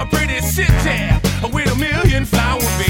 a pretty city with a million flower beds.